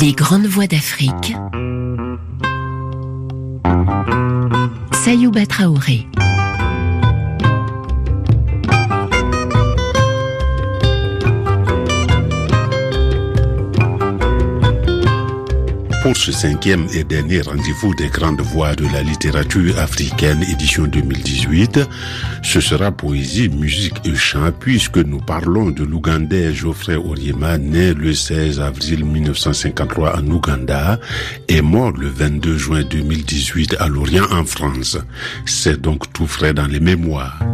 Les grandes voix d'Afrique. Sayouba Traoré. Pour ce cinquième et dernier rendez-vous des grandes voix de la littérature africaine édition 2018. Ce sera poésie, musique et chant puisque nous parlons de l'Ougandais Geoffrey Oriema, né le 16 avril 1953 en Ouganda et mort le 22 juin 2018 à Lorient en France. C'est donc tout frais dans les mémoires.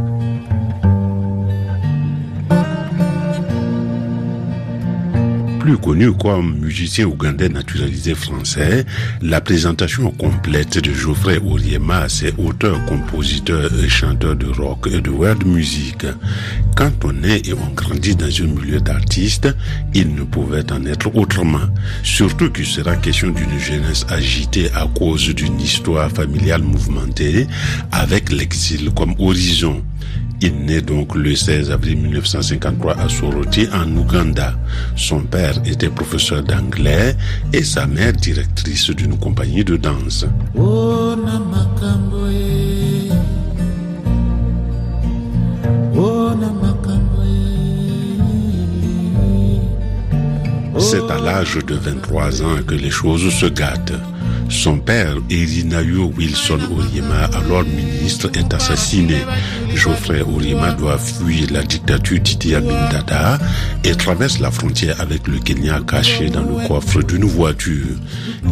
Plus connu comme musicien ougandais naturalisé français, la présentation complète de Geoffrey Oriema, c'est auteur, compositeur et chanteur de rock et de world music. Quand on est et on grandit dans un milieu d'artistes, il ne pouvait en être autrement. Surtout qu'il sera question d'une jeunesse agitée à cause d'une histoire familiale mouvementée, avec l'exil comme horizon. Il naît donc le 16 avril 1953 à Soroti, en Ouganda. Son père était professeur d'anglais et sa mère directrice d'une compagnie de danse. C'est à l'âge de 23 ans que les choses se gâtent. Son père, Erinayo Wilson Oriema, alors ministre, est assassiné. Geoffrey Oriema doit fuir la dictature d'Idi Amin Dada et traverse la frontière avec le Kenya caché dans le coffre d'une voiture.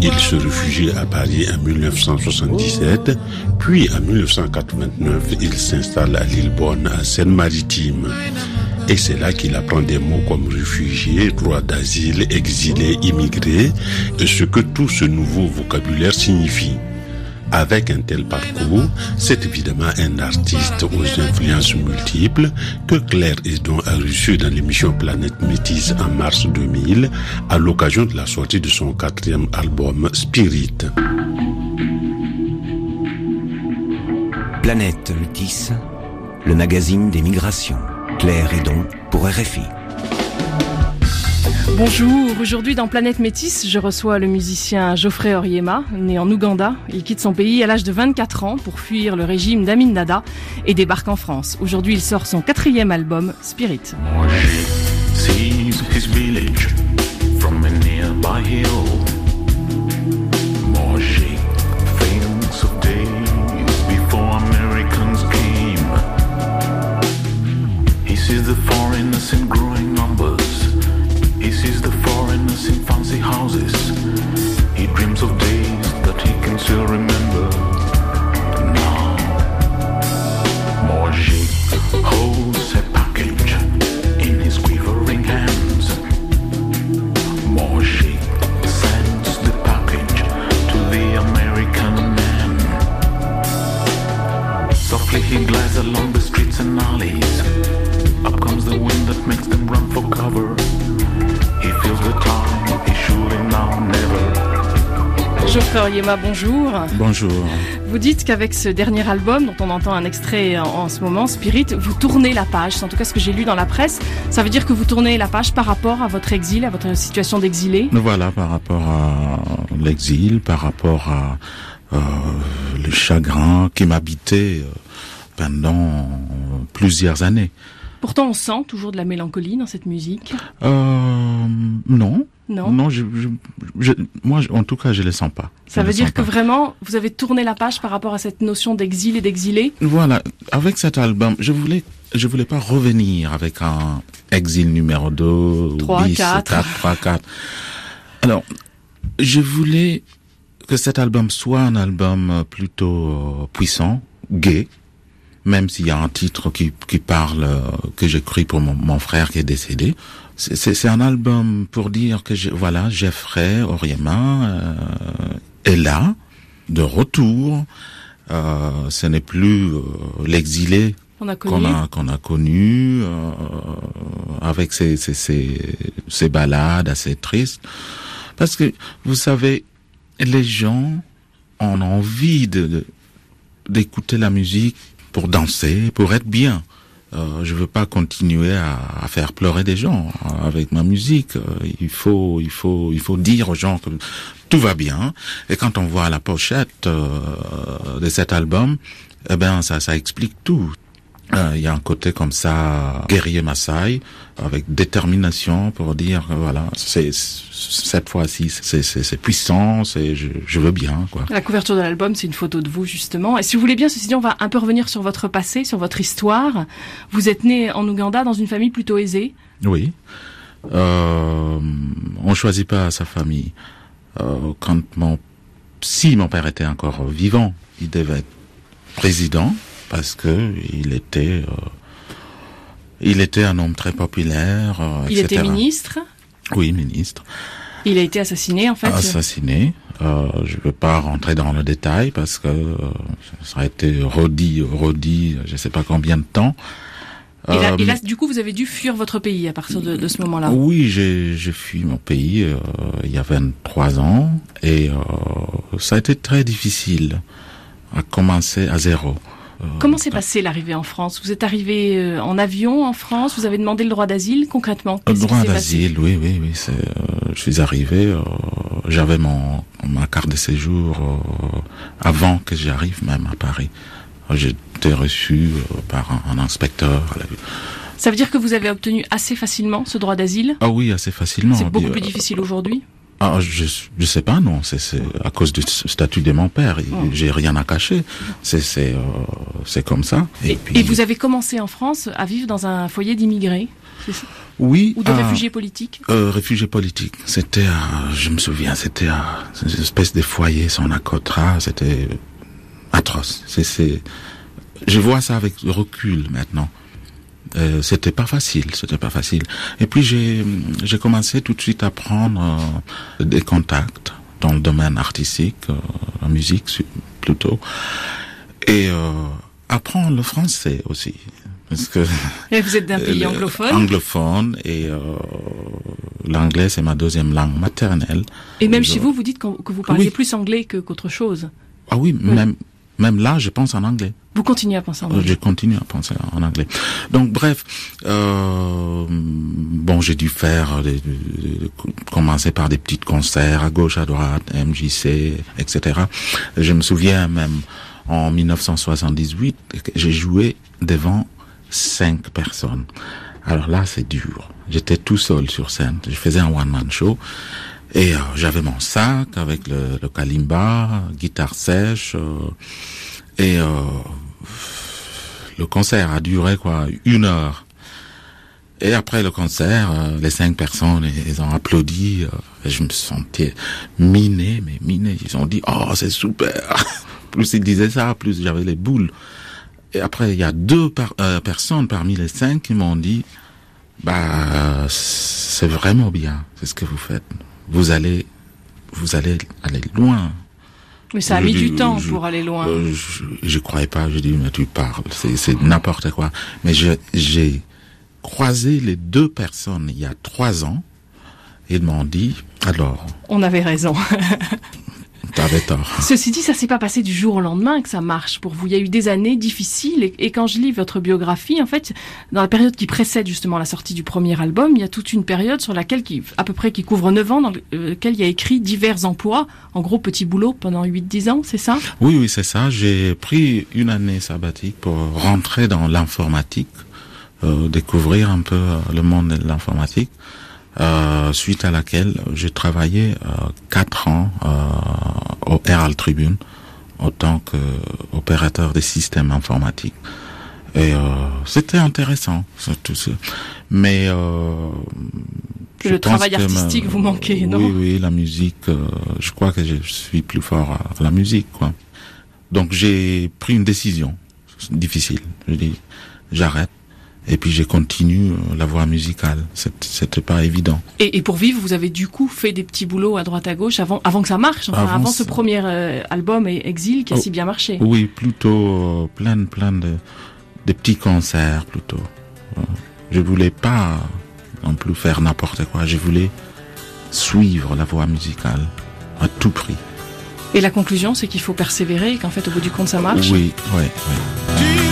Il se réfugie à Paris en 1977, puis en 1989, il s'installe à Lillebonne, à Seine-Maritime. Et c'est là qu'il apprend des mots comme réfugié, droit d'asile, exilé, immigré, ce que tout ce nouveau vocabulaire signifie. Avec un tel parcours, c'est évidemment un artiste aux influences multiples que Claire Edon a reçu dans l'émission Planète Métis en mars 2000 à l'occasion de la sortie de son quatrième album Spirit. Planète Métis, le magazine des migrations. Claire Edon pour RFI. Bonjour, aujourd'hui dans Planète Métis, je reçois le musicien Geoffrey Oriema, né en Ouganda. Il quitte son pays à l'âge de 24 ans pour fuir le régime d'Amin Dada et débarque en France. Aujourd'hui, il sort son quatrième album, Spirit. Still remember. Oriema, bonjour. Bonjour. Vous dites qu'avec ce dernier album, dont on entend un extrait en, en, ce moment, Spirit, vous tournez la page. C'est en tout cas ce que j'ai lu dans la presse. Ça veut dire que vous tournez la page par rapport à votre exil, à votre situation d'exilé Voilà, par rapport à l'exil, par rapport à euh, le chagrin qui m'habitait pendant plusieurs années. Pourtant, on sent toujours de la mélancolie dans cette musique. Euh, non. Non. Non, je, je, je, moi, en tout cas, je le sens pas. Ça je veut dire que pas. vraiment, vous avez tourné la page par rapport à cette notion d'exil et d'exilé? Voilà, avec cet album, je voulais, je voulais pas revenir avec un exil numéro 2, Trois, bis, quatre. 4, 3, 4. Alors, je voulais que cet album soit un album plutôt euh, puissant, gay, même s'il y a un titre qui, qui parle, euh, que j'écris pour mon, mon frère qui est décédé. C'est- un album pour dire que, je, voilà, Jeffrey Oriema euh, est là, de retour. Euh, ce n'est plus euh, l'exilé On a connu. qu'on a qu'on a connu euh, avec ces ces ces balades assez tristes parce que vous savez les gens ont envie de- d'écouter la musique pour danser pour être bien euh, je veux pas continuer à, à, faire pleurer des gens avec ma musique. Euh, il faut, il faut, il faut dire aux gens que tout va bien. Et quand on voit la pochette euh, de cet album, eh ben ça, ça explique tout. Euh, il y a un côté comme ça guerrier Maasai avec détermination pour dire voilà c'est cette fois-ci c'est puissant c'est je, je, veux bien quoi. La couverture de l'album c'est une photo de vous justement et si vous voulez bien ceci dit on va un peu revenir sur votre passé sur votre histoire. Vous êtes né en Ouganda dans une famille plutôt aisée. Oui. Euh, on choisit pas sa famille. Euh, quand mon si mon père était encore vivant, il devait être président parce que il était euh, il était un homme très populaire. Euh, il etc. était ministre. Oui, ministre. Il a été assassiné en fait. Assassiné. Euh, je ne veux pas rentrer dans le détail parce que euh, ça a été redit, redit, je ne sais pas combien de temps. Et là, et là, du coup, vous avez dû fuir votre pays à partir de, de ce moment-là. Oui, j'ai fui mon pays il y a 23 ans et ça a été très difficile à commencer à zéro. Comment s'est passée l'arrivée en France? Vous êtes arrivé euh, en avion en France? Vous avez demandé le droit d'asile concrètement? Le droit d'asile, oui, oui, oui. Euh, je suis arrivé, euh, j'avais mon ma carte de séjour euh, avant que j'arrive même à Paris. J'étais reçu par un, un inspecteur. Ça veut dire que vous avez obtenu assez facilement ce droit d'asile? Ah oui, assez facilement. C'est beaucoup plus difficile aujourd'hui? Ah, je je sais pas non. C'est c'est à cause du statut de mon père. Oh. j'ai rien à cacher. C'est c'est euh, c'est comme ça. Et, et, puis... et, vous avez commencé en France à vivre dans un foyer d'immigrés oui ou de réfugiés politiques? euh, réfugiés politiques. C'était je me souviens c'était une espèce de foyer sans acotra c'était atroce. C'est c'est je vois ça avec recul maintenant euh, c'était pas facile, c'était pas facile. Et puis j'ai j'ai commencé tout de suite à prendre euh, des contacts dans le domaine artistique, euh, la musique plutôt, et euh, apprendre le français aussi. Parce que et vous êtes d'un pays anglophone? Anglophone et l'anglais c'est ma deuxième langue maternelle. Et même chez vous, vous dites que vous parliez oui. plus anglais que qu'autre chose. Ah oui, oui, même même là, je pense en anglais. Vous continuez à penser en anglais. Je continue à penser en anglais. Donc bref, euh, bon, j'ai dû faire, des, des, commencer par des petits concerts à gauche, à droite, MJC, etc. Je me souviens même en 1978, j'ai joué devant cinq personnes. Alors là, c'est dur. J'étais tout seul sur scène. Je faisais un one-man show. Et euh, j'avais mon sac avec le, le kalimba, guitare sèche. Euh, et euh, le concert a duré quoi une heure. Et après le concert, euh, les cinq personnes, ils ont applaudi. et je me sentais miné, mais miné. Ils ont dit, oh, c'est super. plus ils disaient ça, plus j'avais les boules. Et après, il y a deux par, personnes parmi les cinq qui m'ont dit, bah, c'est vraiment bien, c'est ce que vous faites vous allez, vous allez aller loin. Mais ça a je mis du temps je, pour aller loin. Euh, je, je croyais pas. Je dis mais tu parles, c'est n'importe quoi. Mais j'ai croisé les deux personnes il y a trois ans. Ils m'ont dit alors. On avait raison. T'avais tort. Ceci dit, ça s'est pas passé du jour au lendemain que ça marche pour vous. Il y a eu des années difficiles et, et, quand je lis votre biographie, en fait, dans la période qui précède justement la sortie du premier album, il y a toute une période sur laquelle, qui, à peu près, qui couvre 9 ans, dans lequel il y a écrit divers emplois, en gros petit boulot pendant 8-10 ans, c'est ça? Oui, oui, c'est ça. J'ai pris une année sabbatique pour rentrer dans l'informatique, euh, découvrir un peu le monde de l'informatique. Euh, suite à laquelle j'ai travaillé euh, quatre ans euh, au Herald Tribune en tant qu'opérateur des systèmes informatiques. Et c'était intéressant, tout ça. Mais le travail artistique ma... vous manquait, non Oui, oui, la musique. je crois que je suis plus fort à la musique, quoi. Donc j'ai pris une décision difficile. Je dis, j'arrête et puis j'ai continué la voie musicale. C'était pas évident. Et, et, pour vivre, vous avez du coup fait des petits boulots à droite à gauche avant, avant que ça marche, enfin, avant, avant ce premier euh, album Exil qui a oh, si bien marché. Oui, plutôt euh, plein, plein de, de petits concerts plutôt. Euh, je voulais pas non plus faire n'importe quoi. Je voulais suivre la voie musicale à tout prix. Et la conclusion, c'est qu'il faut persévérer et qu'en fait, au bout du compte, ça marche. Oui, oui, oui.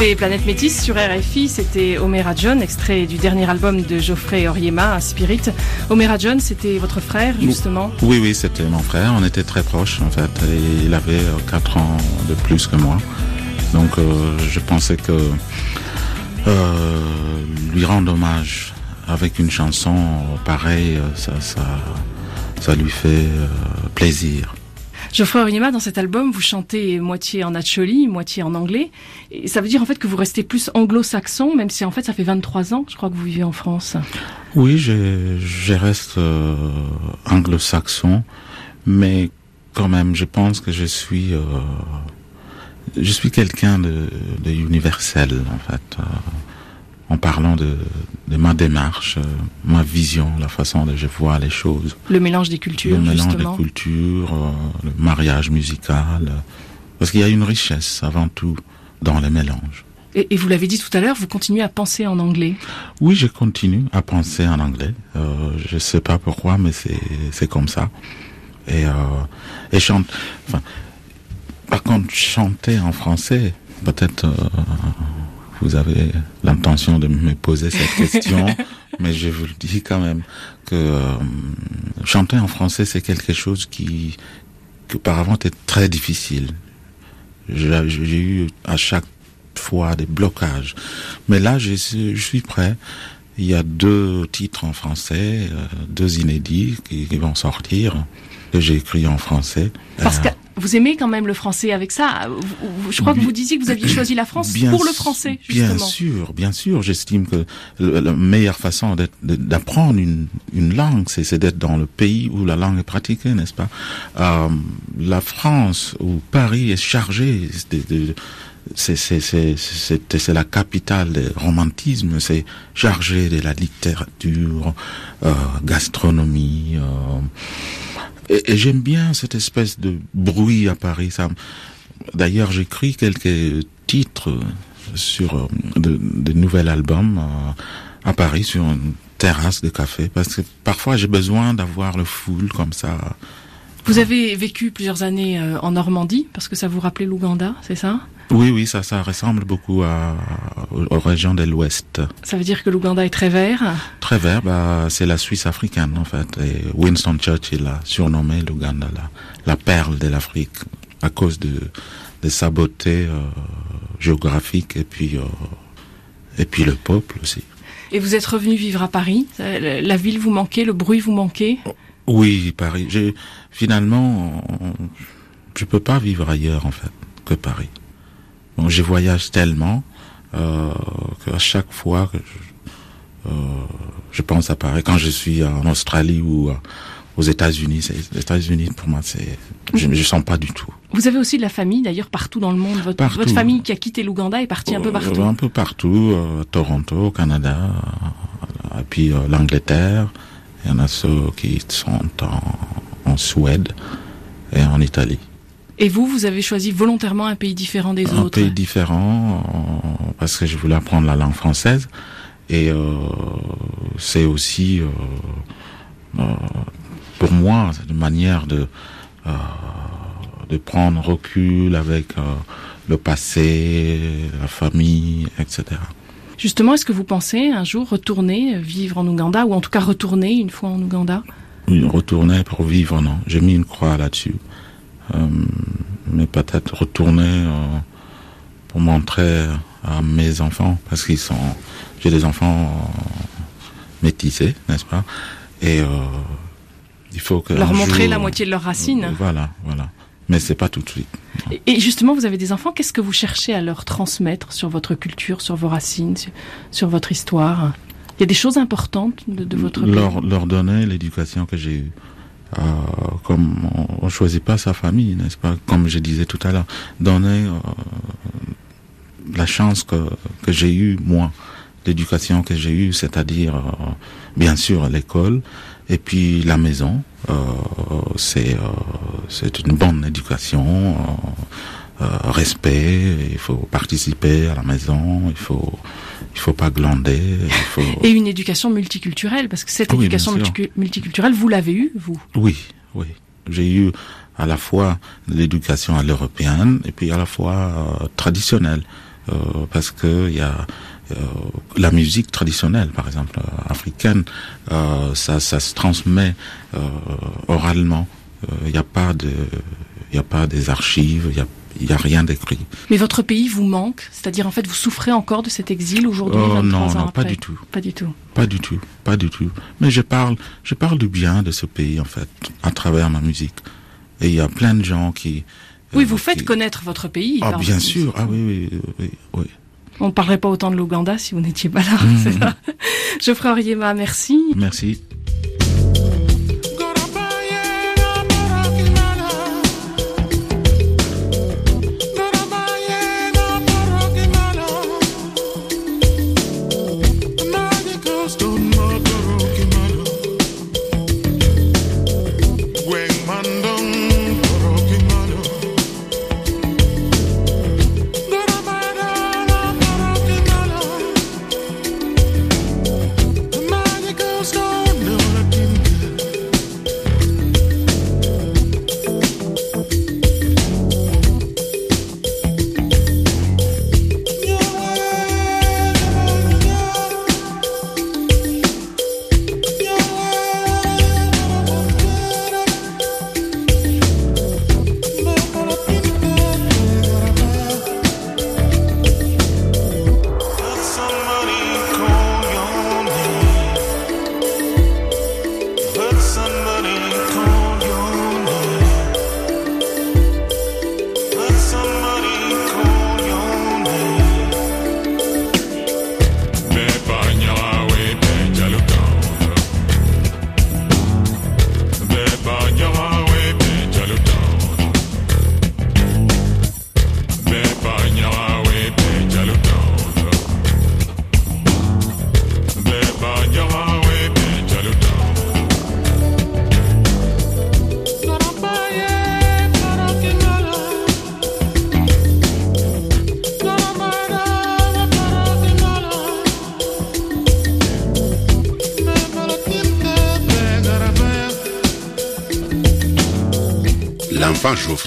Écoutez Planète Métis sur RFI, c'était Omera John, extrait du dernier album de Geoffrey Oriema, Spirit. Omera John, c'était votre frère, justement Oui, oui, c'était mon frère. On était très proches, en fait. Et il avait 4 ans de plus que moi. Donc, euh, je pensais que euh, lui rendre hommage avec une chanson pareille, ça, ça, ça lui fait euh, plaisir. Geoffrey Oriema, dans cet album, vous chantez moitié en acholi, moitié en anglais. Et ça veut dire en fait que vous restez plus anglo-saxon, même si en fait ça fait 23 ans, je crois que vous vivez en France. Oui, je, reste euh, anglo-saxon, mais quand même, je pense que je suis, euh, je suis quelqu'un de, de universel en fait. Euh, en parlant de, de ma démarche, euh, ma vision, la façon dont je vois les choses. Le mélange des cultures, le mélange justement. des cultures, euh, le mariage musical. euh, parce qu'il y a une richesse avant tout dans les mélanges. Et, et vous l'avez dit tout à l'heure, vous continuez à penser en anglais. Oui, je continue à penser en anglais. Je sais pas pourquoi, mais c'est comme ça. Et et chante. Enfin, par contre, chanter en français, peut-être vous avez l'intention de me poser cette question, mais je vous le dis quand même que euh, chanter en français, c'est quelque chose qui, qui auparavant était très difficile. J'ai eu à chaque fois des blocages. Mais là, je, suis- je suis prêt. Il y a deux titres en français, euh, deux inédits qui, qui vont sortir, que j'ai écrits en français. Parce Euh, que vous aimez quand même le français avec ça. Je crois que vous disiez que vous aviez choisi la France Bien pour le français, Bien justement. sûr, bien sûr. J'estime que la meilleure façon d'apprendre une, une langue, c'est d'être dans le pays où la langue est pratiquée, n'est-ce pas? Euh, La France ou Paris est chargée de, de- c'est la capitale du romantisme, c'est chargé de la littérature, euh, gastronomie. euh, et, j'aime bien cette espèce de bruit à Paris. Ça, D'ailleurs, j'écris quelques titres sur euh, de, de nouvel album euh, à Paris sur une terrasse de café parce que parfois j'ai besoin d'avoir le full comme ça. Vous avez vécu plusieurs années euh, en Normandie, parce que ça vous rappelait l'Ouganda, c'est ça? Oui, oui, ça, ça ressemble beaucoup à, aux, régions de l'Ouest. Ça veut dire que l'Ouganda est très vert? Très vert, bah, c'est la Suisse africaine en fait. Et Winston Churchill a surnommé l'Ouganda la, la perle de l'Afrique à cause de, de sa beauté euh, géographique et puis euh, et puis le peuple aussi. Et vous êtes revenu vivre à Paris? Euh, La ville vous manquait, le bruit vous manquait? Oui, Paris. Finalement, je peux pas vivre ailleurs en fait que Paris. Donc je voyage tellement euh, qu'à chaque fois que je, euh, je pense à Paris, quand je suis en Australie ou euh, aux États-Unis, les États-Unis pour moi c'est, je, je sens pas du tout. Vous avez aussi de la famille, d'ailleurs, partout dans le monde. Votre, famille qui a quitté l'Ouganda est partie un peu Euh, partout. Un peu partout, euh, Toronto, au Canada, et puis l'Angleterre. Il y en a ceux qui sont en, en Suède et en Italie. Et vous, vous avez choisi volontairement un pays différent des un autres. pays différent euh, parce que je voulais apprendre la langue française et euh, c'est aussi euh, pour moi une manière de de prendre recul avec le passé, la famille, etc. Justement, est-ce que vous pensez un jour retourner vivre en Ouganda, ou en tout cas retourner une fois en Ouganda? Retourner pour vivre, non. J'ai mis une croix là-dessus. Euh, mais peut-être retourner euh, pour montrer à mes enfants, parce qu'ils sont... J'ai des enfants euh, métissés, n'est-ce pas? Et il faut que... Leur montrer jour- la moitié de leurs racines. Voilà, voilà. Mais c'est pas tout de suite. Et- justement, vous avez des enfants, qu'est-ce que vous cherchez à leur transmettre sur votre culture, sur vos racines, sur, votre histoire? Il y a des choses importantes de, de votre leur, leur donner l'éducation que j'ai eue. Euh, comme on, on choisit pas sa famille, n'est-ce pas? Comme je disais tout à l'heure, donner euh, la chance que, que j'ai eue, moi, l'éducation que j'ai eue, c'est-à-dire, euh, bien sûr, l'école, et puis la maison. Euh, c'est euh, c'est une bonne éducation, euh, respect, il faut participer à la maison, il faut il faut pas glander, il faut... Et une éducation multiculturelle, parce que cette Oui, éducation multiculturelle, vous l'avez eue, vous? Oui, oui. J'ai eu à la fois l'éducation à l'européenne et puis à la fois euh, traditionnelle. euh, parce que il y a euh, la musique traditionnelle, par exemple euh, africaine, euh, ça, ça se transmet euh, oralement. Il n'y a pas de, il y a pas des archives, il y a il n'y a rien d'écrit. Mais votre pays vous manque C'est-à-dire, en fait, vous souffrez encore de cet exil aujourd'hui Oh 23 non, ans non, pas du tout. Pas du tout. Pas du tout, pas du tout. Mais je parle, je parle du bien de ce pays en fait, à travers ma musique. Et il y a plein de gens qui. Oui, euh, vous faites connaître votre pays. Ah bien sûr, musique. ah oui, oui, oui, oui. On ne parlerait pas autant de l'Ouganda si vous n'étiez pas là. c'est ça. Geoffrey Oriema, merci. Merci.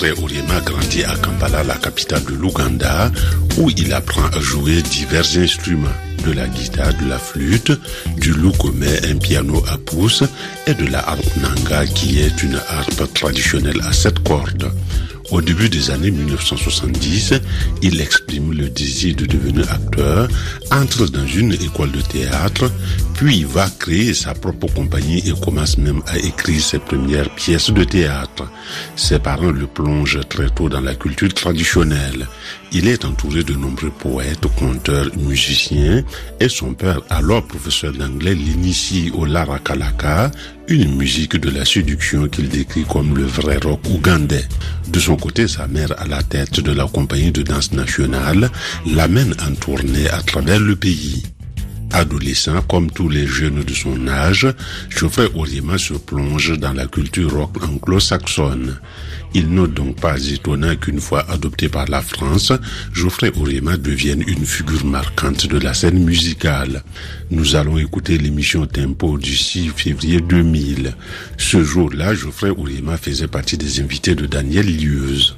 Geoffrey Oriema grandit à Kampala, la capitale de l'Ouganda, où il apprend à jouer divers instruments, de la guitare, de la flûte, du loukome, un piano à pouce, et de la harpe nanga, qui est une harpe traditionnelle à sept cordes. Au début des années 1970, il exprime le désir de devenir acteur, entre dans une école de théâtre, puis va créer sa propre compagnie et commence même à écrire ses premières pièces de théâtre. Ses parents le plongent très tôt dans la culture traditionnelle. Il est entouré de nombreux poètes, conteurs, musiciens, et son père, alors professeur d'anglais, l'initie au larakalaka, une musique de la séduction qu'il décrit comme le vrai rock ougandais. De son côté, sa mère, à la tête de la compagnie de danse nationale, l'amène en tournée à travers le pays. Adolescent, comme tous les jeunes de son âge, Geoffrey Oriema se plonge dans la culture rock anglo-saxonne. Il n'est donc pas étonnant qu'une fois adopté par la France, Geoffrey Oriema devienne une figure marquante de la scène musicale. Nous allons écouter l'émission Tempo du 6 février 2000. Ce jour-là, Geoffrey Oriema faisait partie des invités de Daniel Lieuse.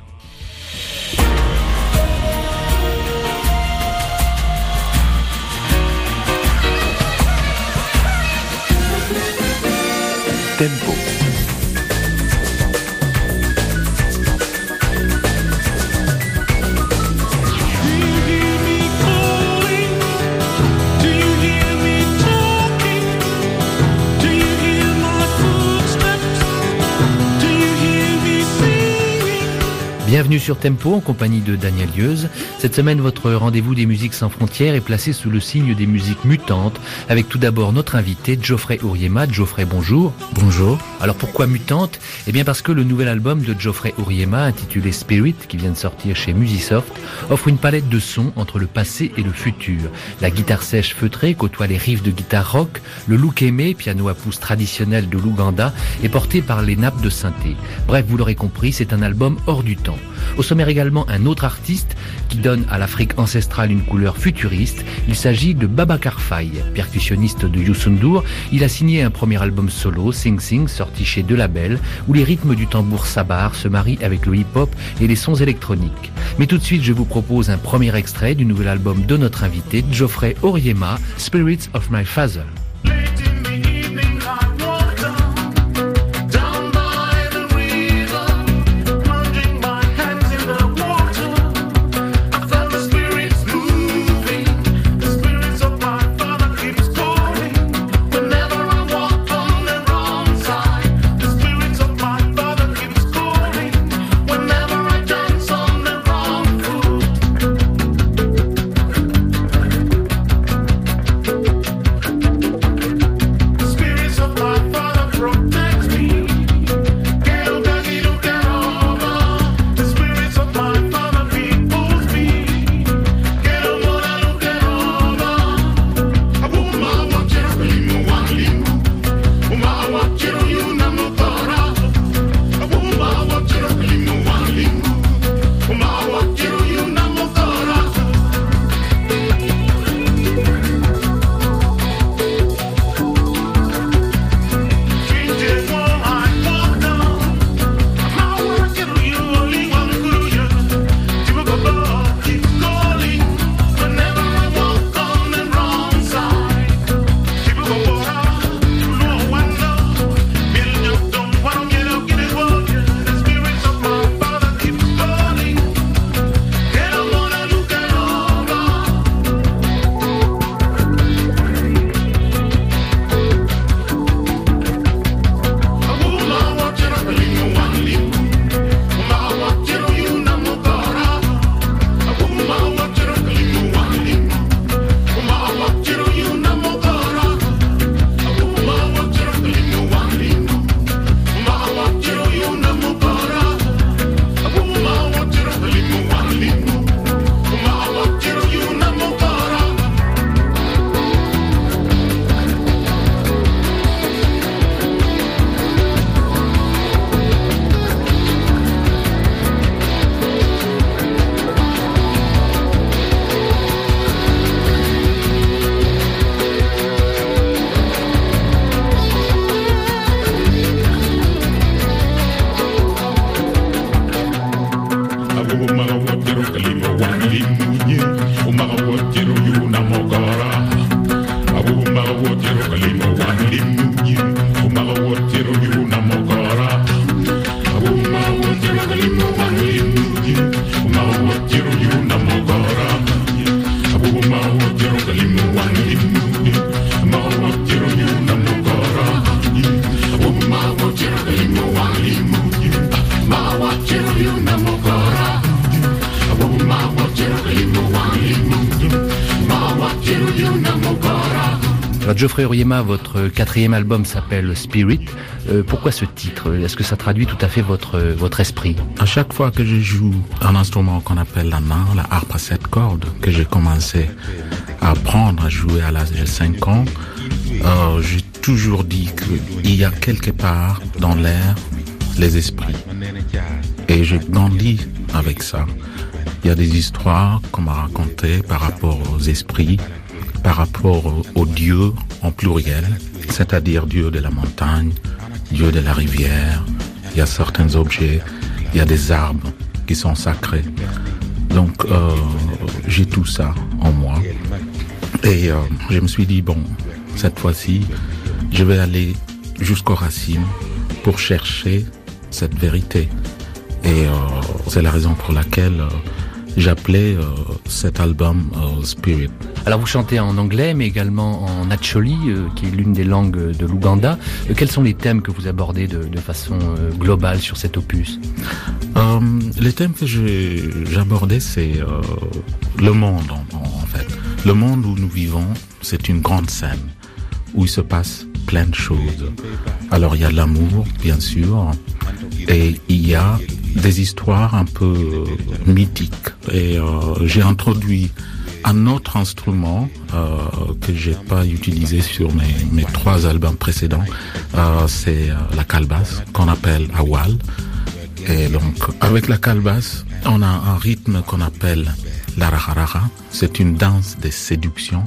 Tempo. Bienvenue sur Tempo en compagnie de Daniel Lieuse. Cette semaine, votre rendez-vous des musiques sans frontières est placé sous le signe des musiques mutantes, avec tout d'abord notre invité Geoffrey Ouriema. Geoffrey, bonjour. Bonjour. Alors pourquoi mutante? Eh bien parce que le nouvel album de Geoffrey Ouriema, intitulé Spirit, qui vient de sortir chez Musisoft, offre une palette de sons entre le passé et le futur. La guitare sèche feutrée côtoie les riffs de guitare rock, le look aimé, piano à pouce traditionnel de l'Ouganda, est porté par les nappes de synthé. Bref, vous l'aurez compris, c'est un album hors du temps. Au sommaire également un autre artiste qui donne à l'Afrique ancestrale une couleur futuriste. Il s'agit de Babacar Faye, percussionniste de Youssoundour. Il a signé un premier album solo, Sing Sing, sorti chez De Label, où les rythmes du tambour sabar se marient avec le hip-hop et les sons électroniques. Mais tout de suite, je vous propose un premier extrait du nouvel album de notre invité, Geoffrey Oriema, Spirits of My Father. Oriema, votre quatrième album s'appelle Spirit. Euh, pourquoi ce titre? Est-ce que ça traduit tout à fait votre votre esprit? À chaque fois que je joue un instrument qu'on appelle la main, la harpe à sept cordes, que j'ai commencé à apprendre à jouer à l'âge de 5 ans, euh, j'ai toujours dit qu'il y a quelque part dans l'air les esprits. Et je grandis avec ça. Il y a des histoires qu'on m'a racontées par rapport aux esprits, par rapport au Dieu pluriel, c'est-à-dire Dieu de la montagne, Dieu de la rivière. Il y a certains objets, il y a des arbres qui sont sacrés. Donc euh, j'ai tout ça en moi. Et euh, je me suis dit, bon, cette fois-ci, je vais aller jusqu'aux racines pour chercher cette vérité. Et euh, c'est la raison pour laquelle j'appelais cet album Spirit. Alors vous chantez en anglais, mais également en Acholi, euh, qui est l'une des langues de l'Ouganda. Euh, quels sont les thèmes que vous abordez de, de façon euh, globale sur cet opus? Les thèmes que j'abordais, c'est le monde, en, en, fait. Le monde où nous vivons, c'est une grande scène où il se passe plein de choses. Alors il y a l'amour, bien sûr, et il y a des histoires un peu mythiques. Et j'ai introduit un autre instrument euh, que j'ai pas utilisé sur mes, mes trois albums précédents, euh, c'est euh, la calebasse qu'on appelle awal. Et donc, avec la calebasse, on a un rythme qu'on appelle la raharara. C'est une danse de séduction.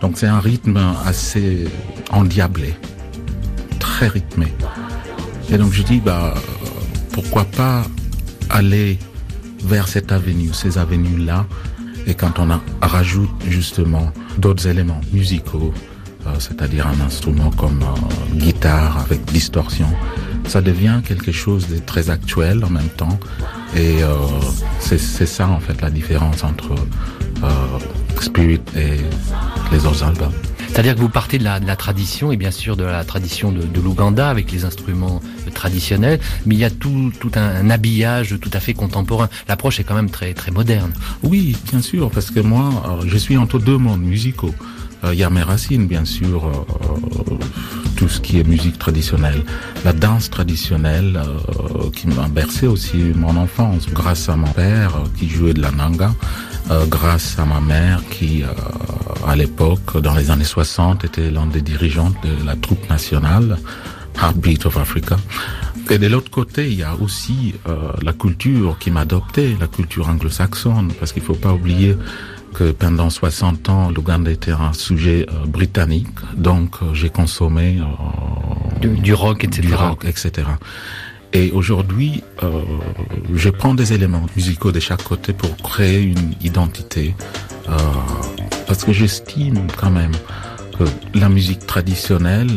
Donc, c'est un rythme assez endiablé, très rythmé. Et donc, je dis, bah, pourquoi pas aller vers cette avenue, ces avenues-là. Et quand on rajoute justement d'autres éléments musicaux, euh, c'est-à-dire un instrument comme euh, guitare avec distorsion, ça devient quelque chose de très actuel en même temps. Et euh, c'est ça en fait la différence entre Spirit et les autres albums. C'est-à-dire que vous partez de la, de la, tradition, et bien sûr de la tradition de, de l'Ouganda avec les instruments traditionnels, mais il y a tout, tout un, un, habillage tout à fait contemporain. L'approche est quand même très, très moderne. Oui, bien sûr, parce que moi, je suis entre deux mondes musicaux. Il y a mes racines, bien sûr, euh, tout ce qui est musique traditionnelle. La danse traditionnelle euh, qui m'a bercé aussi mon enfance, grâce à mon père qui jouait de la nanga, euh, grâce à ma mère qui, euh, à l'époque, dans les années 60, était l'un des dirigeantes de la troupe nationale, Heartbeat of Africa. Et de l'autre côté, il y a aussi euh, la culture qui m'a adopté, la culture anglo-saxonne, parce qu'il faut pas oublier que pendant 60 ans, l'Ouganda était un sujet euh, britannique, donc euh, j'ai consommé du, du, rock, etc. Du rock, etc. Et aujourd'hui, euh, je prends des éléments musicaux de chaque côté pour créer une identité. Euh, parce que j'estime quand même que la musique traditionnelle,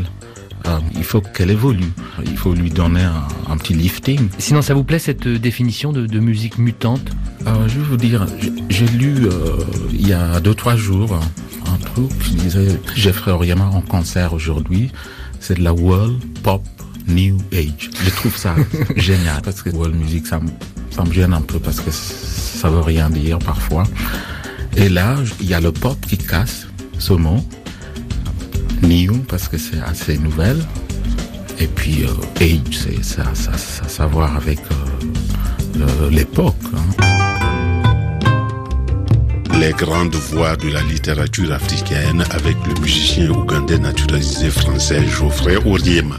euh, il faut qu'elle évolue. Il faut lui donner un, un, petit lifting. Sinon, ça vous plaît cette définition de, de musique mutante? Je vais vous dire, j'ai lu il y a deux trois jours un truc qui disait Jeffrey Oriama en concert aujourd'hui. C'est de la world pop New Age. Je trouve ça génial parce que world music, ça, ça me gêne un peu parce que ça veut rien dire parfois. Et là, il y a le pop qui casse ce mot. New parce que c'est assez nouvelle. Et puis euh, age, c'est ça, ça, ça, ça, voir avec euh, l'époque. Hein. Les grandes voix de la littérature africaine avec le musicien ougandais naturalisé français Geoffrey Oriema.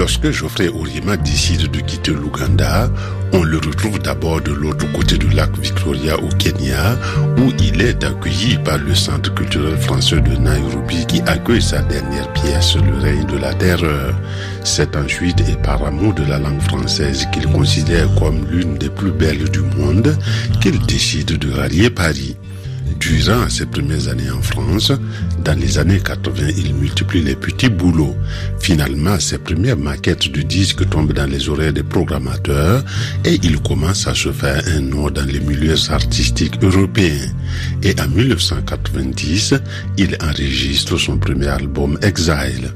Lorsque Geoffrey Oriema décide de quitter l'Ouganda, on le retrouve d'abord de l'autre côté du lac Victoria au Kenya, où il est accueilli par le Centre culturel français de Nairobi qui accueille sa dernière pièce, Le règne de la terreur. C'est ensuite et par amour de la langue française qu'il considère comme l'une des plus belles du monde qu'il décide de rallier Paris. Durant ses premières années en France, dans les années 80, il multiplie les petits boulots. Finalement, ses premières maquettes de disques tombent dans les oreilles des programmateurs et il commence à se faire un nom dans les milieux artistiques européens. Et en 1990, il enregistre son premier album Exile.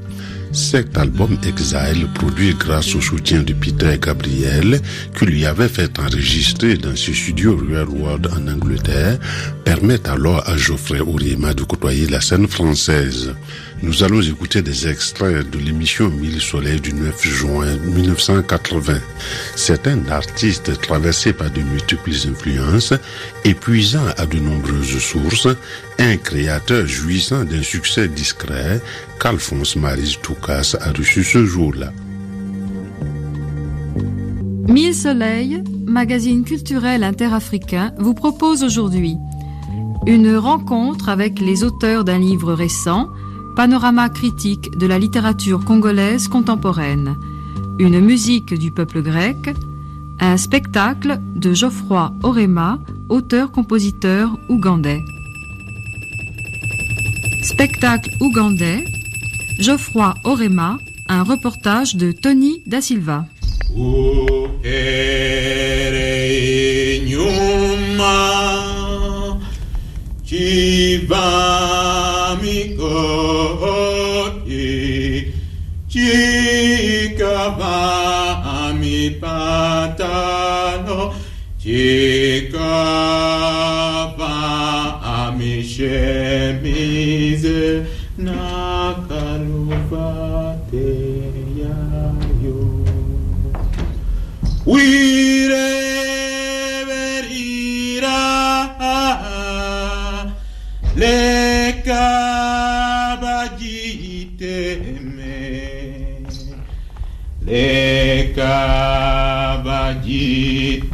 Cet album Exile, produit grâce au soutien de Peter Gabriel, qui lui avait fait enregistrer dans ses studios Real World en Angleterre, permet alors à Geoffrey Oriema de côtoyer la scène française. Nous allons écouter des extraits de l'émission Mille Soleils du 9 juin 1980. C'est un artiste traversé par de multiples influences, épuisant à de nombreuses sources, un créateur jouissant d'un succès discret qu'Alphonse Marie Toukas a reçu ce jour-là. Mille Soleils, magazine culturel interafricain, vous propose aujourd'hui une rencontre avec les auteurs d'un livre récent, Panorama critique de la littérature congolaise contemporaine, une musique du peuple grec, un spectacle de Geoffroy Orema, auteur-compositeur ougandais. Spectacle ougandais, Geoffroy Orema, un reportage de Tony Da Silva. Shiva Mikoti Chikavami Patano Chikavami Shemize Nakaluvate Yayo. We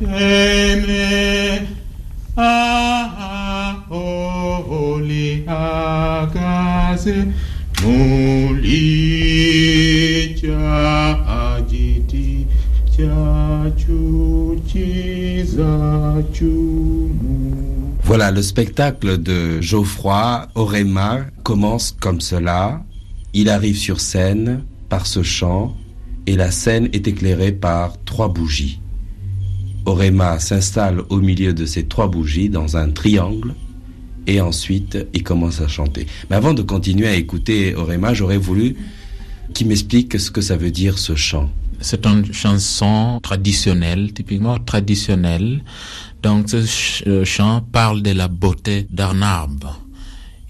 eme a oli agaze muli chajiti chachu chizachumu Voilà, le spectacle de Geoffroy Orema commence comme cela. Il arrive sur scène par ce chant et la scène est éclairée par trois bougies. Orema s'installe au milieu de ces trois bougies dans un triangle et ensuite il commence à chanter. Mais avant de continuer à écouter Orema, j'aurais voulu qu'il m'explique ce que ça veut dire ce chant. C'est une chanson traditionnelle, typiquement traditionnelle. Donc ce euh, chant parle de la beauté d'un arbre.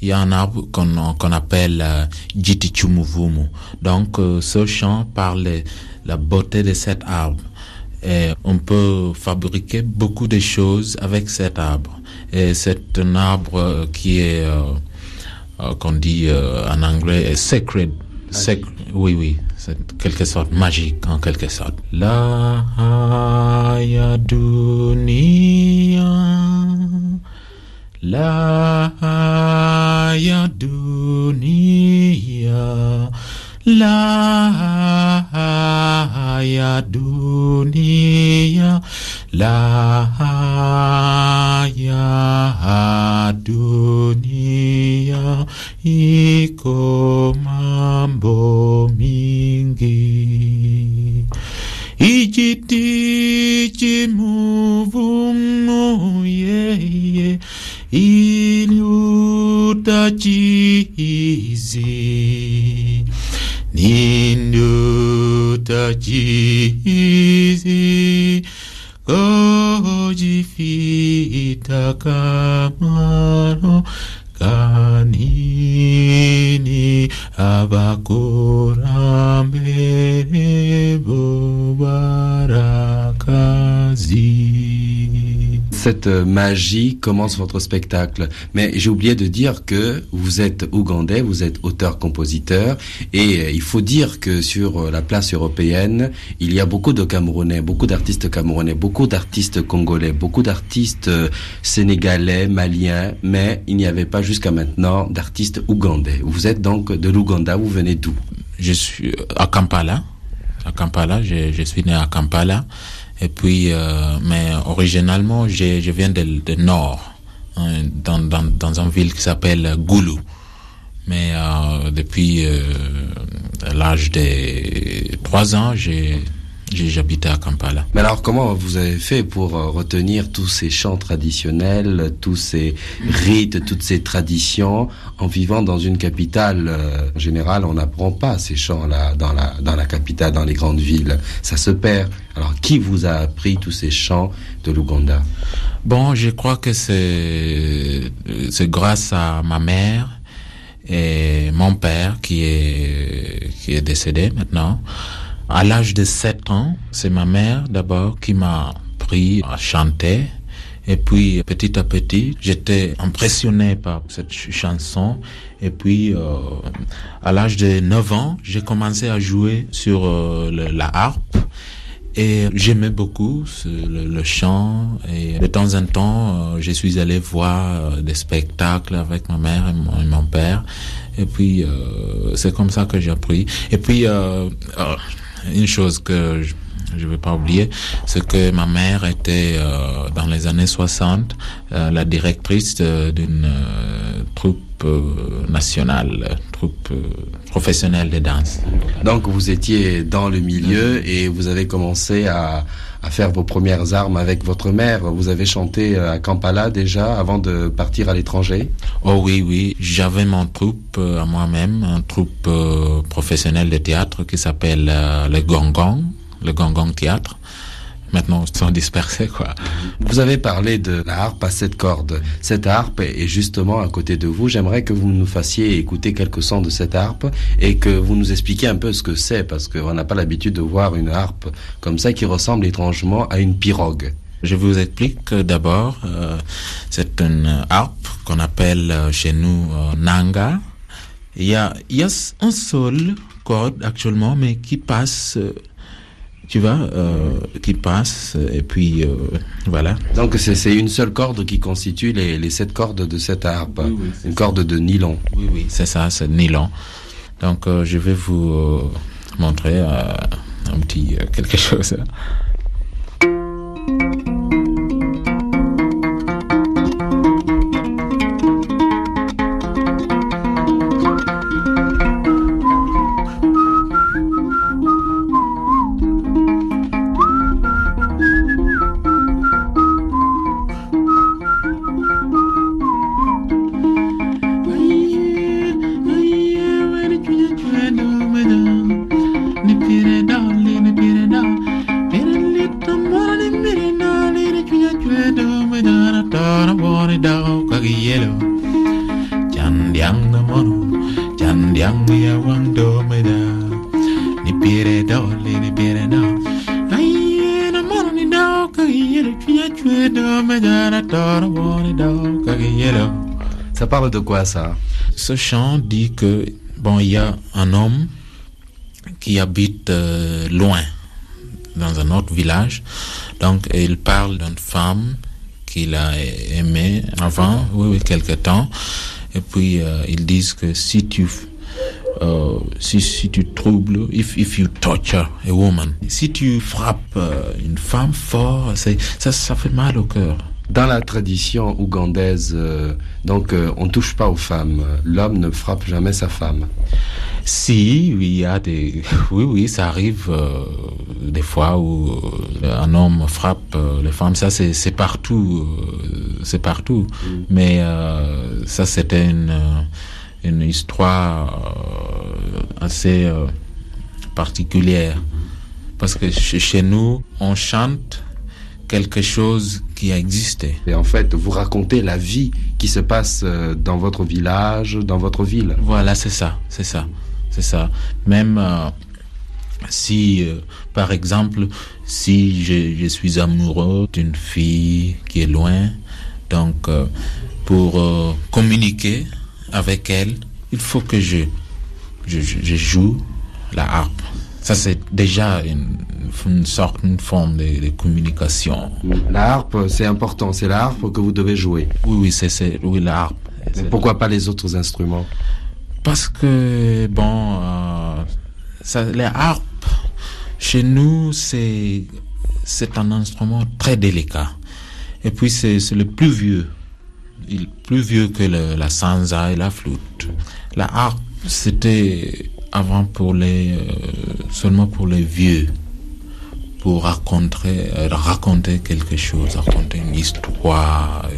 Il y a un arbre qu'on appelle euh, Jiti Chumuvumu. Donc euh, ce chant parle de la beauté de cet arbre. Et on peut fabriquer beaucoup de choses avec cet arbre. Et c'est un arbre euh, qui est, euh, euh, qu'on dit euh, en anglais, est sacred. Sacred, oui, oui, c'est quelque sorte magique en quelque sorte. La haya dunia, la haya dunia, la haya dunia, la haya dunia. Iko mambo mingi. Ijiti chimuvumu yeye iliutachizi chizi kojifita kamaro kanini abakurambere bobarakazi Cette magie commence votre spectacle. Mais j'ai oublié de dire que vous êtes ougandais, vous êtes auteur-compositeur, et euh, il faut dire que sur euh, la place européenne, il y a beaucoup de Camerounais, beaucoup d'artistes camerounais, beaucoup d'artistes congolais, beaucoup d'artistes euh, sénégalais, maliens, mais il n'y avait pas jusqu'à maintenant d'artistes ougandais. Vous êtes donc de l'Ouganda, vous venez d'où? Je suis à Kampala. À Kampala, je, je suis né à Kampala. Et puis, euh, mais originalement, je, viens de, de nord, hein, dans, dans, dans une ville qui s'appelle Goulou. Mais euh, depuis euh, l'âge de trois ans, j'ai j'ai- j'habitais à Kampala. Mais alors, comment vous avez fait pour euh, retenir tous ces chants traditionnels, tous ces rites, toutes ces traditions, en vivant dans une capitale euh, En général, on n'apprend pas ces chants-là dans la, dans la capitale, dans les grandes villes. Ça se perd. Alors, qui vous a appris tous ces chants de l'Ouganda? Bon, je crois que c'est c'est grâce à ma mère et mon père qui est qui est décédé maintenant. À l'âge de 7 ans, c'est ma mère d'abord qui m'a appris à chanter. Et puis petit à petit, j'étais impressionné par cette ch- chanson. Et puis euh, à l'âge de 9 ans, j'ai commencé à jouer sur euh, la harpe. Et j'aimais beaucoup le, chant. Et de temps en temps, euh, je suis allé voir euh, des spectacles avec ma mère et mon, et mon père. Et puis, c'est comme ça que j'ai appris. Et puis, une chose que je vais pas oublier, c'est que ma mère était euh, dans les années 60 euh, la directrice d'une euh, troupe nationale, euh, troupe euh, professionnelle de danse. Donc, vous étiez dans le milieu et vous avez commencé à, à faire vos premières armes avec votre mère. Vous avez chanté à Kampala déjà avant de partir à l'étranger? Oh oui, oui, j'avais mon troupe euh, à moi-même, un troupe euh, professionnel de théâtre qui s'appelle euh, le Gongong, le Gongong Théâtre. Maintenant, sont dispersés, quoi. Vous avez parlé de la harpe à sept cordes. Cette harpe est justement à côté de vous. J'aimerais que vous nous fassiez écouter quelques sons de cette harpe et que vous nous expliquiez un peu ce que c'est parce qu'on n'a pas l'habitude de voir une harpe comme ça qui ressemble étrangement à une pirogue. Je vous explique que d'abord, euh, c'est une harpe qu'on appelle euh, chez nous euh, Nanga. Il y a, il y a un seul corde actuellement, mais qui passe, euh, tu vois, euh, qui passe, et puis euh, voilà. Donc c'est c'est une seule corde qui constitue les, les sept cordes de cette harpe, une corde de nylon. Oui, oui, c'est ça, c'est nylon. Donc euh, je vais vous euh, montrer euh, un petit euh, quelque chose. Ce chant dit que bon, il y a un homme qui habite euh, loin, dans un autre village. Donc, il parle d'une femme qu'il a aimée avant, oui, oui, quelque temps. Et puis, euh, ils disent que si tu, euh, si, si tu troubles, if, if you torture a woman, si tu frappes euh, une femme fort, ça, ça fait mal au cœur. Dans la tradition ougandaise, euh, donc euh, on touche pas aux femmes. L'homme ne frappe jamais sa femme. Si, oui, il y a des, oui, oui, ça arrive euh, des fois où un homme frappe les femmes. Ça, c'est, partout, c'est partout. Mais euh, ça, c'était une, une histoire assez particulière parce que chez nous, on chante quelque chose qui a existé. Et en fait, vous racontez la vie qui se passe euh, dans votre village, dans votre ville. Voilà, c'est ça, c'est ça, c'est ça. Même euh, si, euh, par exemple, si je, je suis amoureux d'une fille qui est loin, donc euh, pour communiquer avec elle, il faut que je, je- je joue la harpe. Ça, c'est déjà une, une sorte, une forme de, de communication. La harpe, c'est important. C'est la harpe que vous devez jouer. Oui, oui, c'est, c'est oui, la harpe. Mais pourquoi pas les autres instruments? Parce que, bon, euh, ça, les harpes, chez nous, c'est, c'est un instrument très délicat. Et puis, c'est, c'est le plus vieux. Il, plus vieux que le- la sansa et la flûte. La harpe, c'était avant pour les, euh, seulement pour les vieux. Pour raconter, euh, raconter quelque chose, raconter une histoire.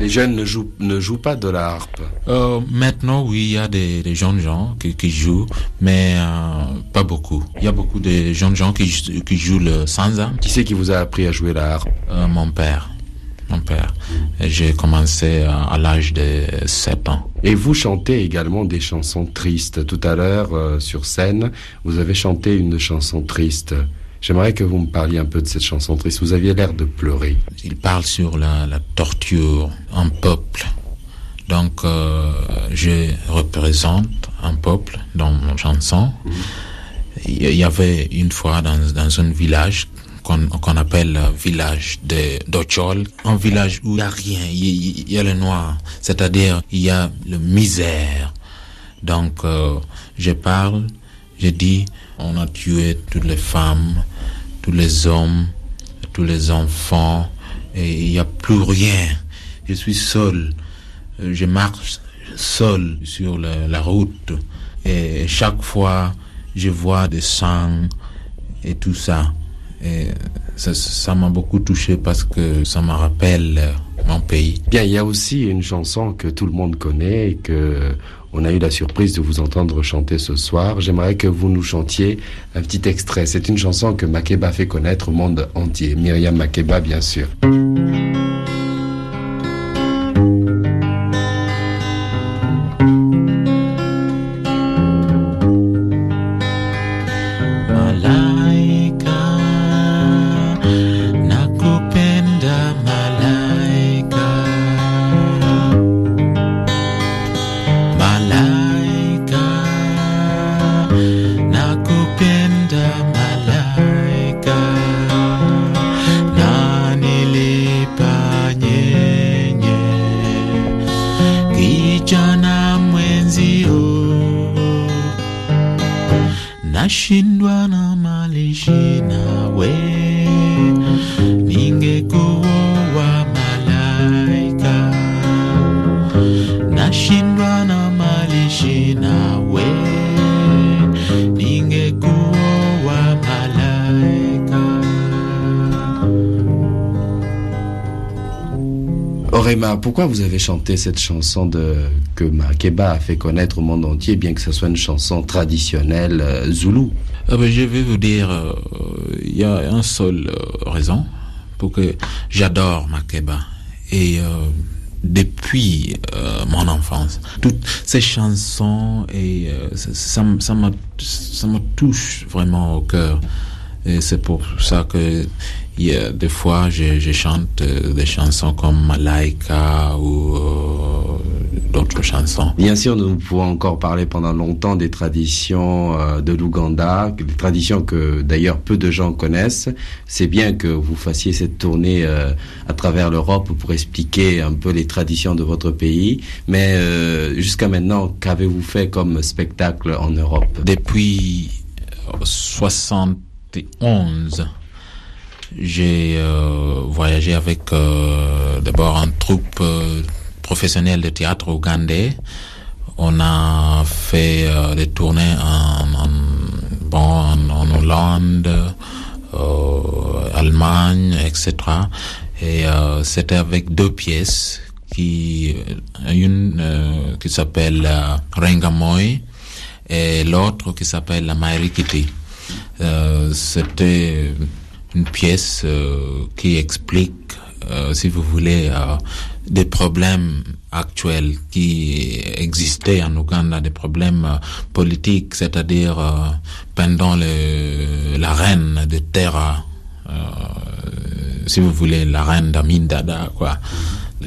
Les jeunes ne jouent, ne jouent pas de la harpe. Euh, maintenant, oui, il y a des, des jeunes gens qui, qui jouent, mais euh, pas beaucoup. Il y a beaucoup de jeunes gens qui, jou- qui jouent le sansa. Qui c'est qui vous a appris à jouer la harpe? Euh, Mon père. Mon père. J'ai commencé à, l'âge de 7 ans. Et vous chantez également des chansons tristes. Tout à l'heure, sur scène, vous avez chanté une chanson triste. J'aimerais que vous me parliez un peu de cette chanson triste. Vous aviez l'air de pleurer. Il parle sur la, la torture, un peuple. Donc, euh, je représente un peuple dans mon chanson. Il y avait une fois dans, dans un village qu'on qu'on appelle le village d'Ochol, un village où il n'y a rien, il y, y a le noir, c'est-à-dire il y a le misère. Donc, euh, je parle, je dis, on a tué toutes les femmes, tous les hommes, tous les enfants, et il n'y a plus rien. Je suis seul. Euh, Je marche seul sur la, route. Et chaque fois, je vois des sangs et tout ça. Et ça ça m'a beaucoup touché parce que ça me rappelle euh, mon pays. Bien, il y a aussi une chanson que tout le monde connaît et que on a eu la surprise de vous entendre chanter ce soir. J'aimerais que vous nous chantiez un petit extrait. C'est une chanson que Makeba fait connaître au monde entier. Myriam Makeba, bien sûr. Vous avez chanté cette chanson de, que Makeba a fait connaître au monde entier, bien que ce soit une chanson traditionnelle euh, zoulou Ah ben, je vais vous dire, euh, il y a un seul euh, raison pour que j'adore Makeba. Et euh, depuis euh, mon enfance, toutes ces chansons, et euh, ça, ça me, ça me touche vraiment au cœur. Et c'est pour ça que il y a des fois je, je chante euh, des chansons comme Malaika ou euh, d'autres chansons. Bien sûr, nous pouvons encore parler pendant longtemps des traditions euh, de l'Ouganda, des traditions que d'ailleurs peu de gens connaissent. C'est bien que vous fassiez cette tournée à travers l'Europe pour expliquer un peu les traditions de votre pays. Mais jusqu'à maintenant, qu'avez-vous fait comme spectacle en Europe? Depuis euh, 71, j'ai euh, voyagé avec euh, d'abord un troupe euh, professionnel de théâtre ougandais. On a fait euh, des tournées en, en, bon, en, en Hollande, euh, Allemagne, etc. Et euh, c'était avec deux pièces qui une qui s'appelle Rengamoy et l'autre qui s'appelle la Mairikiti. C'était une pièce euh, qui explique, euh, si vous voulez, euh, des problèmes actuels qui existaient en Ouganda, des problèmes euh, politiques, c'est-à-dire euh, pendant le, la reine de Terra, euh, si vous voulez, la reine d'Amin Dada, quoi.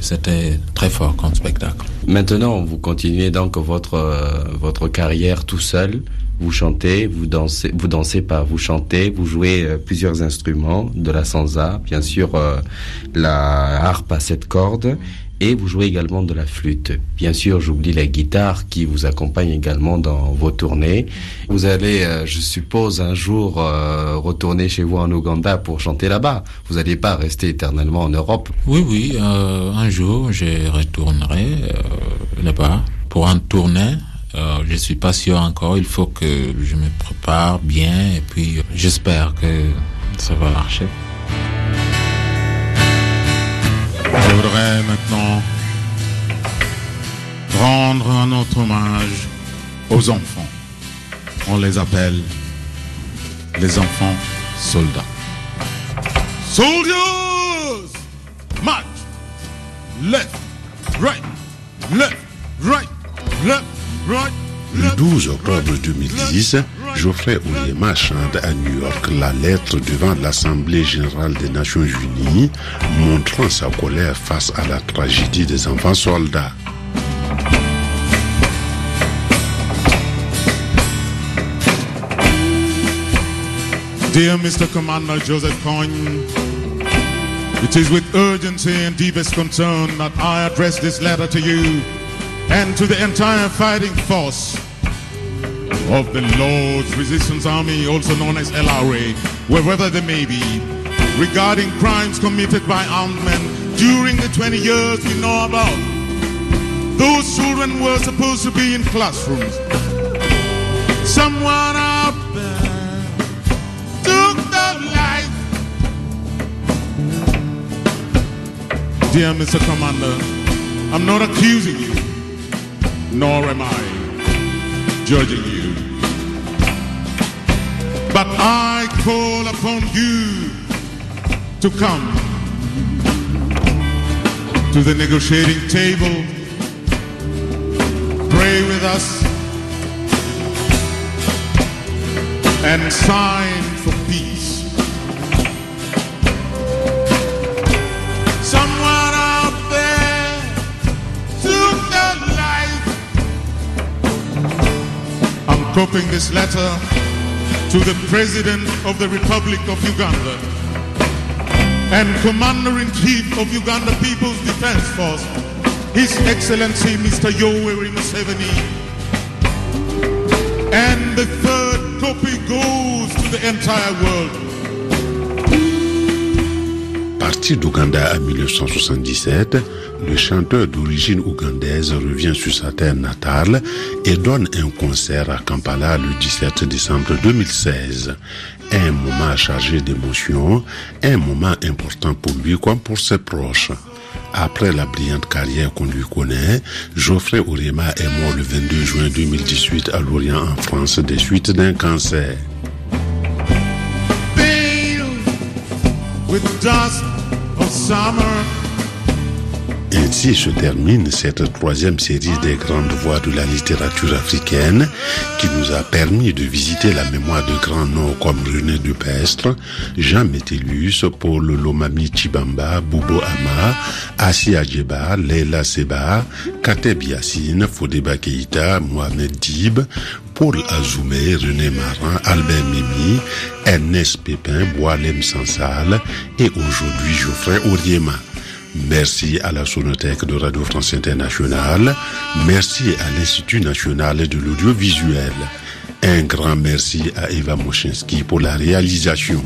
C'était très fort comme spectacle. Maintenant, vous continuez donc votre euh, votre carrière tout seul. Vous chantez, vous dansez, vous dansez pas, vous chantez, vous jouez euh, plusieurs instruments, de la sansa, bien sûr euh, la harpe à sept cordes, et vous jouez également de la flûte. Bien sûr, j'oublie la guitare qui vous accompagne également dans vos tournées. Vous allez, euh, je suppose, un jour euh, retourner chez vous en Ouganda pour chanter là-bas. Vous n'allez pas rester éternellement en Europe. Oui, oui, euh, un jour, je retournerai là-bas pour en tourner. Euh, je suis pas sûr encore. Il faut que je me prépare bien et puis j'espère que ça va marcher. Je voudrais maintenant rendre un autre hommage aux enfants. On les appelle les enfants soldats. Soldiers! March! Left, right, left, right, left, right. Le 12 octobre 2010, Geoffrey Ouyema chante à New York la lettre devant l'Assemblée générale des Nations unies, montrant sa colère face à la tragédie des enfants soldats. Dear Mr. Commander Joseph Coyne, it is with urgency and deepest concern that I address this letter to you and to the entire fighting force of the Lord's Resistance Army, also known as LRA, wherever they may be, regarding crimes committed by armed men during the 20 years we know about. Those children were supposed to be in classrooms. Someone out there took their life. Dear Mr. Commander, I'm not accusing you, nor am I judging you. But I call upon you to come to the negotiating table, pray with us, and sign for peace. Someone out there took their life. I'm copying this letter to the President of the Republic of Uganda and Commander-in-Chief of Uganda People's Defense Force, His Excellency Mr. Yoweri Museveni, and the Third copy goes to the entire world. D'Ouganda en 1977, le chanteur d'origine ougandaise revient sur sa terre natale et donne un concert à Kampala le 17 décembre 2016. Un moment chargé d'émotions, un moment important pour lui comme pour ses proches. Après la brillante carrière qu'on lui connaît, Geoffrey Ourema est mort le 22 juin 2018 à Lorient en France des suites d'un cancer. Summer. Ainsi se termine cette troisième série des grandes voix de la littérature africaine qui nous a permis de visiter la mémoire de grands noms comme René Dupestre, Jean Métellus, Paul Lomami Chibamba, Boubo Ama, Assi Adjeba, Leila Seba, Kateb Yassine, Fodeba Keïta, Mohamed Dib, Paul Azoumé, René Marin, Albert Mimi, Ernest Pépin, Boalem Sansal et aujourd'hui Geoffrey Auriema. Merci à la Sonothèque de Radio France Internationale. Merci à l'Institut national de l'audiovisuel. Un grand merci à Eva Moschinsky pour la réalisation.